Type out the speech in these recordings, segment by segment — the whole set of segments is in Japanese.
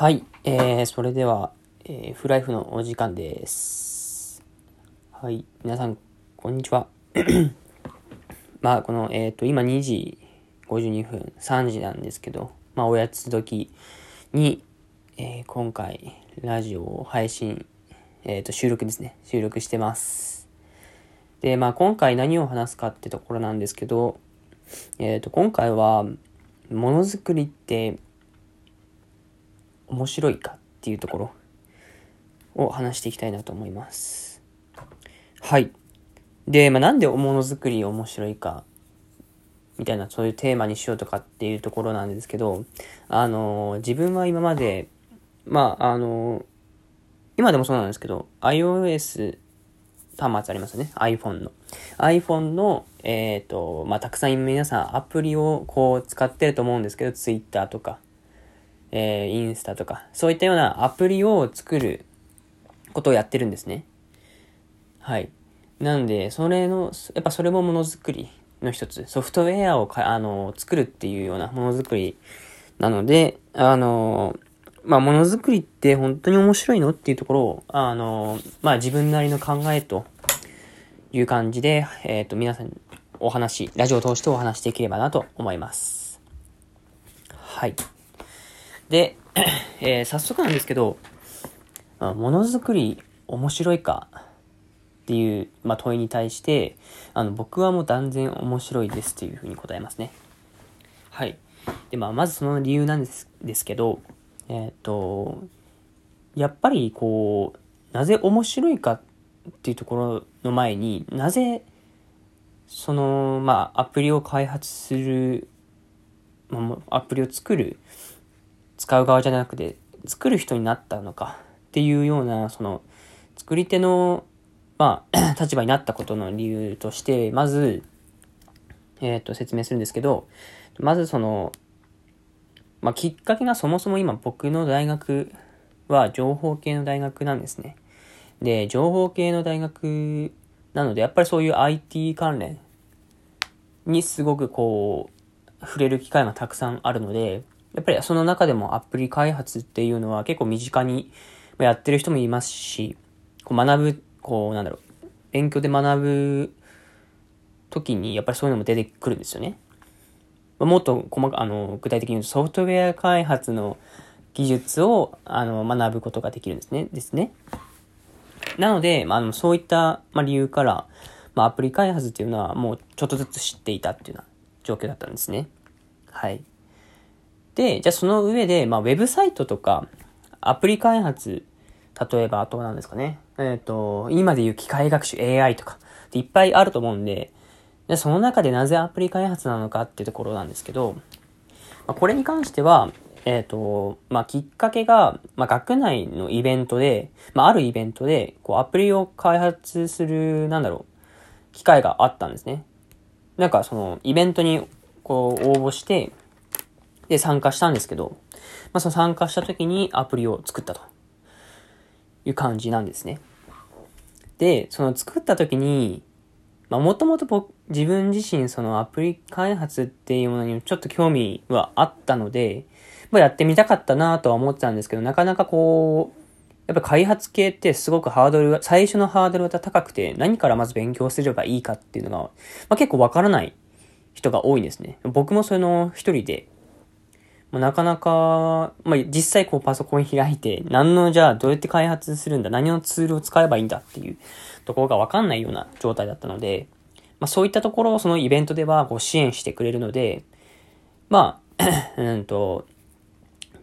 はい、えー、それでは、えー、フライフのお時間です。はい、皆さん、こんにちは。まあ、この、えっ、と、今2時52分、3時なんですけど、まあ、おやつ時に、えー今回、ラジオを配信、えっ、と、収録ですね、収録してます。で、まあ、今回何を話すかってところなんですけど、えっ、と、今回は、ものづくりって、面白いかっていうところを話していきたいなと思います。はい。で、まあ、なんでものづくり面白いか、みたいなそういうテーマにしようとかっていうところなんですけど、あの、自分は今まで、まあ、あの、今でもそうなんですけど、iOS 端末ありますよね。iPhone の。iPhone の、えっ、と、まあ、たくさん皆さんアプリをこう使ってると思うんですけど、Twitter とか、えーインスタとか、そういったようなアプリを作ることをやってるんですね。はい。なんで、それの、やっぱそれもものづくりの一つ、ソフトウェアをか、あの、作るっていうようなものづくりなので、あの、まあ、ものづくりって本当に面白いのっていうところを、あの、まあ、自分なりの考えという感じで、えっ、と、皆さんにお話、ラジオを通してお話しできればなと思います。はい。で、えー早速なんですけど、まものづくり面白いかっていう、まあ、問いに対して、あの、僕はもう断然面白いですというふうに答えますね。はい。で、まあ、まずその理由なんですですけど、えっ、と、やっぱりこう、なぜ面白いかっていうところの前になぜ、その、まあ、アプリを開発する、まあアプリを作る使う側じゃなくて作る人になったのかっていうようなその作り手のまあ 立場になったことの理由としてまずえっ、と説明するんですけどまずそのまあきっかけがそもそも今僕の大学は情報系の大学なんですね。で情報系の大学なのでやっぱりそういう IT 関連にすごくこう触れる機会がたくさんあるのでやっぱりその中でもアプリ開発っていうのは結構身近にやってる人もいますし、こう学ぶ、こうなんだろう、勉強で学ぶ時にやっぱりそういうのも出てくるんですよね。もっと細かあの具体的に言うとソフトウェア開発の技術をあの学ぶことができるんですね。ですね。なので、まあ、のそういった、まあ、理由から、まあ、アプリ開発っていうのはもうちょっとずつ知っていたっていうような状況だったんですね。はい。で、じゃあその上で、まあ、ウェブサイトとか、アプリ開発、例えば、あとは何ですかね。えっ、と、今で言う機械学習 AI とかっていっぱいあると思うんで、でその中でなぜアプリ開発なのかっていうところなんですけど、まあ、これに関しては、えっ、と、まあ、きっかけが、まあ、学内のイベントで、まあ、あるイベントで、こう、アプリを開発する、なんだろう、機会があったんですね。なんか、その、イベントに、こう、応募して、で、参加したんですけど、まあ、その参加した時にアプリを作ったという感じなんですね。で、その作った時に、まあ、もともと僕、自分自身そのアプリ開発っていうものにちょっと興味はあったので、まあ、やってみたかったなとは思ってたんですけど、なかなかこう、やっぱ開発系ってすごくハードルが、最初のハードルが高くて、何からまず勉強すればいいかっていうのが、まあ、結構わからない人が多いんですね。僕もその一人で、なかなか、まあ、実際こうパソコン開いて、何のじゃあどうやって開発するんだ、何のツールを使えばいいんだっていうところがわかんないような状態だったので、まあ、そういったところをそのイベントではこう支援してくれるので、まあ、うんと、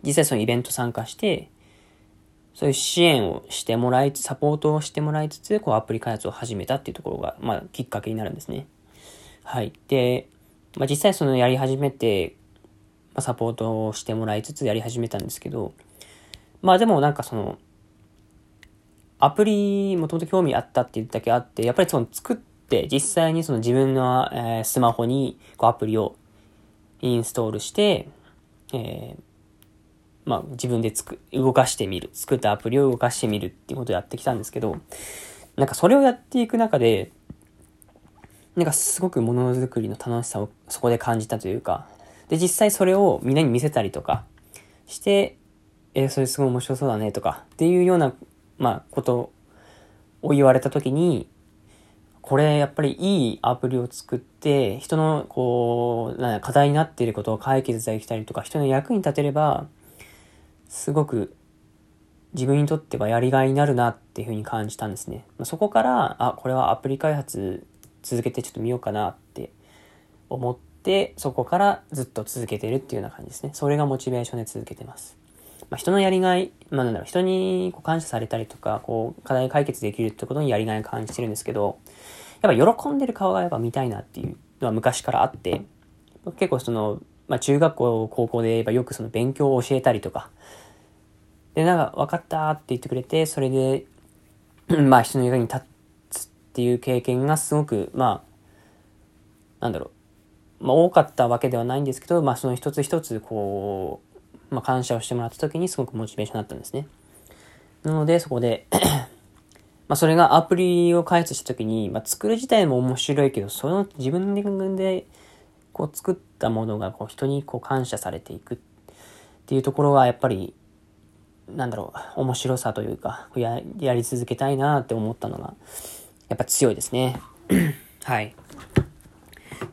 実際そのイベント参加して、そういう支援をしてもらいつつ、サポートをしてもらいつつ、こうアプリ開発を始めたっていうところが、まあ、きっかけになるんですね。はい。で、まあ、実際そのやり始めて、まあ、サポートをしてもらいつつやり始めたんですけど、まあでもなんかその、アプリもともと興味あったっていうだけあって、やっぱりその作って実際にその自分の、えースマホにこうアプリをインストールして、えーまあ自分でつく、動かしてみる。作ったアプリを動かしてみるっていうことをやってきたんですけど、なんかそれをやっていく中で、なんかすごくものづくりの楽しさをそこで感じたというか、で、実際それをみんなに見せたりとかして、えー、それすごい面白そうだねとか、っていうような、まあ、ことを言われたときに、これやっぱりいいアプリを作って、人のこう、なん課題になっていることを解決できたりとか、人の役に立てれば、すごく自分にとってはやりがいになるなっていうふうに感じたんですね。そこから、あ、これはアプリ開発続けてちょっと見ようかなって思っ、そこからずっと続けてるっていうような感じですね。それがモチベーションで続けてます。まあ、人のやりがい、まあ、なんだろう、人にこう感謝されたりとか、こう、課題解決できるってことにやりがいを感じてるんですけど、やっぱ喜んでる顔がやっぱ見たいなっていうのは昔からあって、結構その、まあ、中学校、高校で言えばよくその勉強を教えたりとか、で、なんか、分かったって言ってくれて、それで、まあ、人の役に立つっていう経験がすごく、まあ、なんだろう、まあ、多かったわけではないんですけど、まあ、その一つ一つ、こう、まあ、感謝をしてもらった時にすごくモチベーションになったんですね。なので、そこでま、それがアプリを開発した時に、まあ、作る自体も面白いけど、その自分で、こう作ったものがこう人にこう感謝されていくっていうところはやっぱりなんだろう、面白さというか、ややり続けたいなって思ったのが、やっぱ強いですね。はい。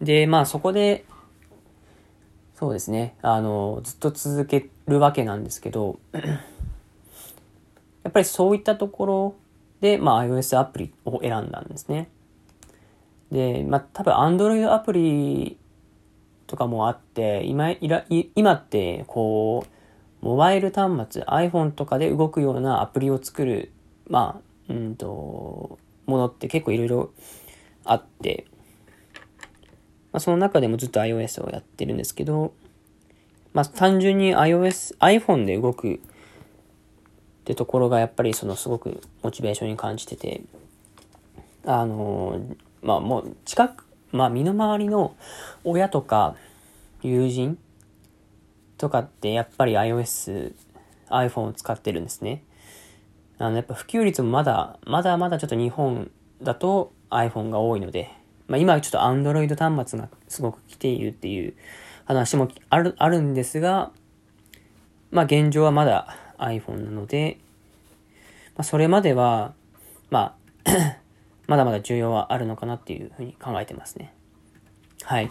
で、まあそこで、そうですね、あの、ずっと続けるわけなんですけど、やっぱりそういったところで、まあ iOS アプリを選んだんですね。で、まあ多分 Android アプリとかもあって、今、いら今って、こう、モバイル端末、iPhone とかで動くようなアプリを作る、まあ、うんと、ものって結構いろいろあって、まあ、その中でもずっと iOS をやってるんですけど、まあ、単純に iOS、iPhone で動くってところがやっぱりそのすごくモチベーションに感じてて、あのまあもう近く、まあ身の回りの親とか友人とかってやっぱり iOS、iPhone を使ってるんですね。あの、やっぱ普及率もまだ、まだまだちょっと日本だと iPhone が多いので、まあ今はちょっと Android 端末がすごく来ているっていう話もある、あるんですが、まあ現状はまだ iPhone なので、まあそれまでは、まあ まだまだ需要はあるのかなっていうふうに考えてますね。はい。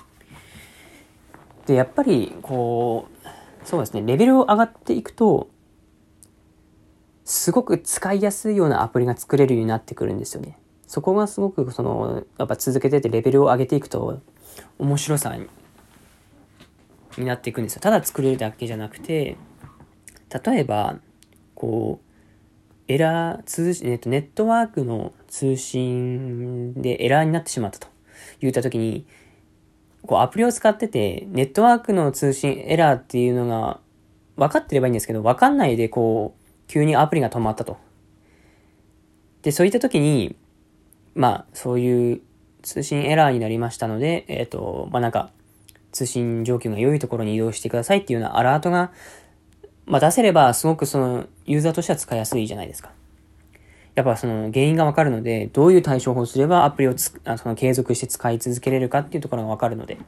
で、やっぱり、こう、そうですね、レベルを上がっていくと、すごく使いやすいようなアプリが作れるようになってくるんですよね。そこがすごく、その、やっぱ続けててレベルを上げていくと、面白さになっていくんですよ。ただ作れるだけじゃなくて、例えば、こう、エラー、通信、えっと、ネットワークの通信でエラーになってしまったと言ったときに、こうアプリを使ってて、ネットワークの通信エラーっていうのが分かってればいいんですけど、分かんないでこう、急にアプリが止まったと。で、そういった時に、まあ、そういう通信エラーになりましたので、えっ、ー、と、まあなんか、通信状況が良いところに移動してくださいっていうようなアラートが、まあ出せれば、すごくその、ユーザーとしては使いやすいじゃないですか。やっぱその原因がわかるので、どういう対処法をすればアプリをつあその継続して使い続けれるかっていうところがわかるので、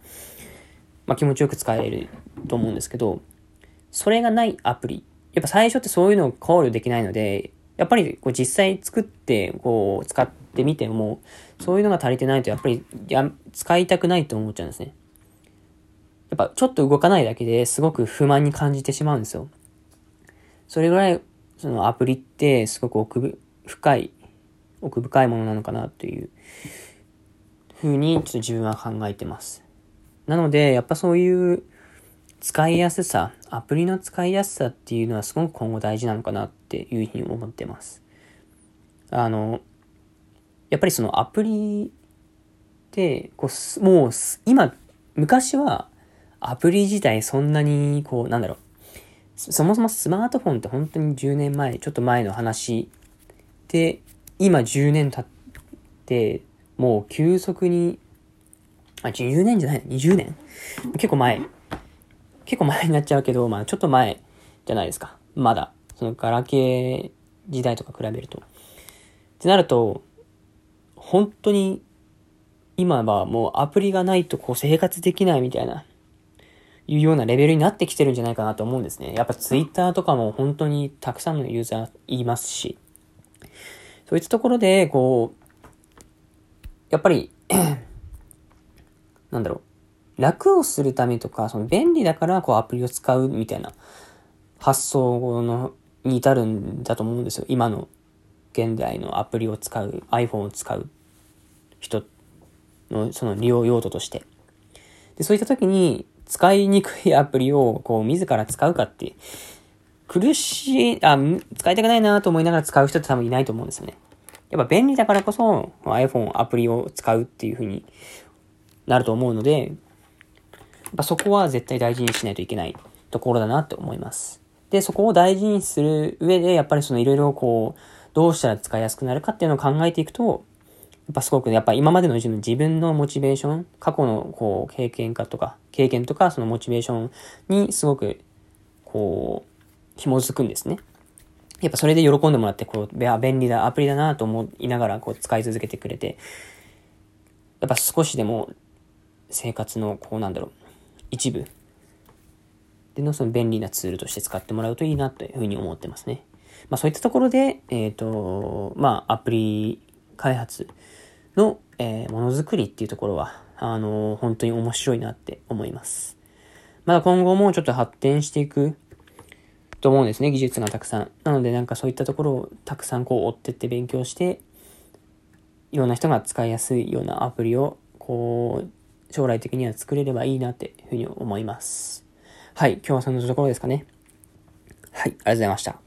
まあ、気持ちよく使えると思うんですけど、それがないアプリ。やっぱ最初ってそういうのを考慮できないので、やっぱりこう実際作ってこう使ってみても、そういうのが足りてないとやっぱりや使いたくないと思っちゃうんですね。やっぱちょっと動かないだけですごく不満に感じてしまうんですよ。それぐらいそのアプリってすごく奥深い、奥深いものなのかなというふうにちょっと自分は考えてます。なので、やっぱそういう使いやすさ、アプリの使いやすさっていうのはすごく今後大事なのかなっていうふうに思ってます。あの、やっぱりそのアプリってこう、もう今、昔はアプリ自体そんなにこう、なんだろう、そもそもスマートフォンって本当に10年前、ちょっと前の話で、今10年経って、もう急速に、あ、10年じゃない、20年？結構前。結構前になっちゃうけど、まあちょっと前じゃないですか。まだ。そのガラケー時代とか比べると。ってなると、本当に今はもうアプリがないとこう生活できないみたいないうようなレベルになってきてるんじゃないかなと思うんですね。やっぱツイッターとかも本当にたくさんのユーザーいますし、そういったところで、こう、やっぱり なんだろう、楽をするためとか、その便利だからこうアプリを使うみたいな発想のに至るんだと思うんですよ。今の現代のアプリを使う、iPhone を使う人のその利用用途として。で、そういった時に使いにくいアプリをこう自ら使うかって、苦しい、あ、使いたくないなと思いながら使う人って多分いないと思うんですよね。やっぱ便利だからこそ iPhone アプリを使うっていう風になると思うので、ぱそこは絶対大事にしないといけないところだなって思います。で、そこを大事にする上で、やっぱりそのいろいろこう、どうしたら使いやすくなるかっていうのを考えていくと、やっぱすごく、やっぱ今までの自分自分のモチベーション、過去のこう経験かとか、経験とかそのモチベーションにすごく、こう、紐づくんですね。やっぱそれで喜んでもらって、こう、便利だ、アプリだなと思いながら、こう、使い続けてくれて、やっぱ少しでも生活の、こうなんだろう、一部でのその便利なツールとして使ってもらうといいなというふうに思ってますね。まあそういったところで、えっ、ー、と、まあアプリ開発の、えー、ものづくりっていうところは、あのー、本当に面白いなって思います。まだ今後もちょっと発展していくと思うんですね、技術がたくさん。なのでなんかそういったところをたくさんこう追ってって勉強して、いろんな人が使いやすいようなアプリを、こう、将来的には作れればいいなっていうふうに思います。はい、今日はそんなところですかね。はい、ありがとうございました。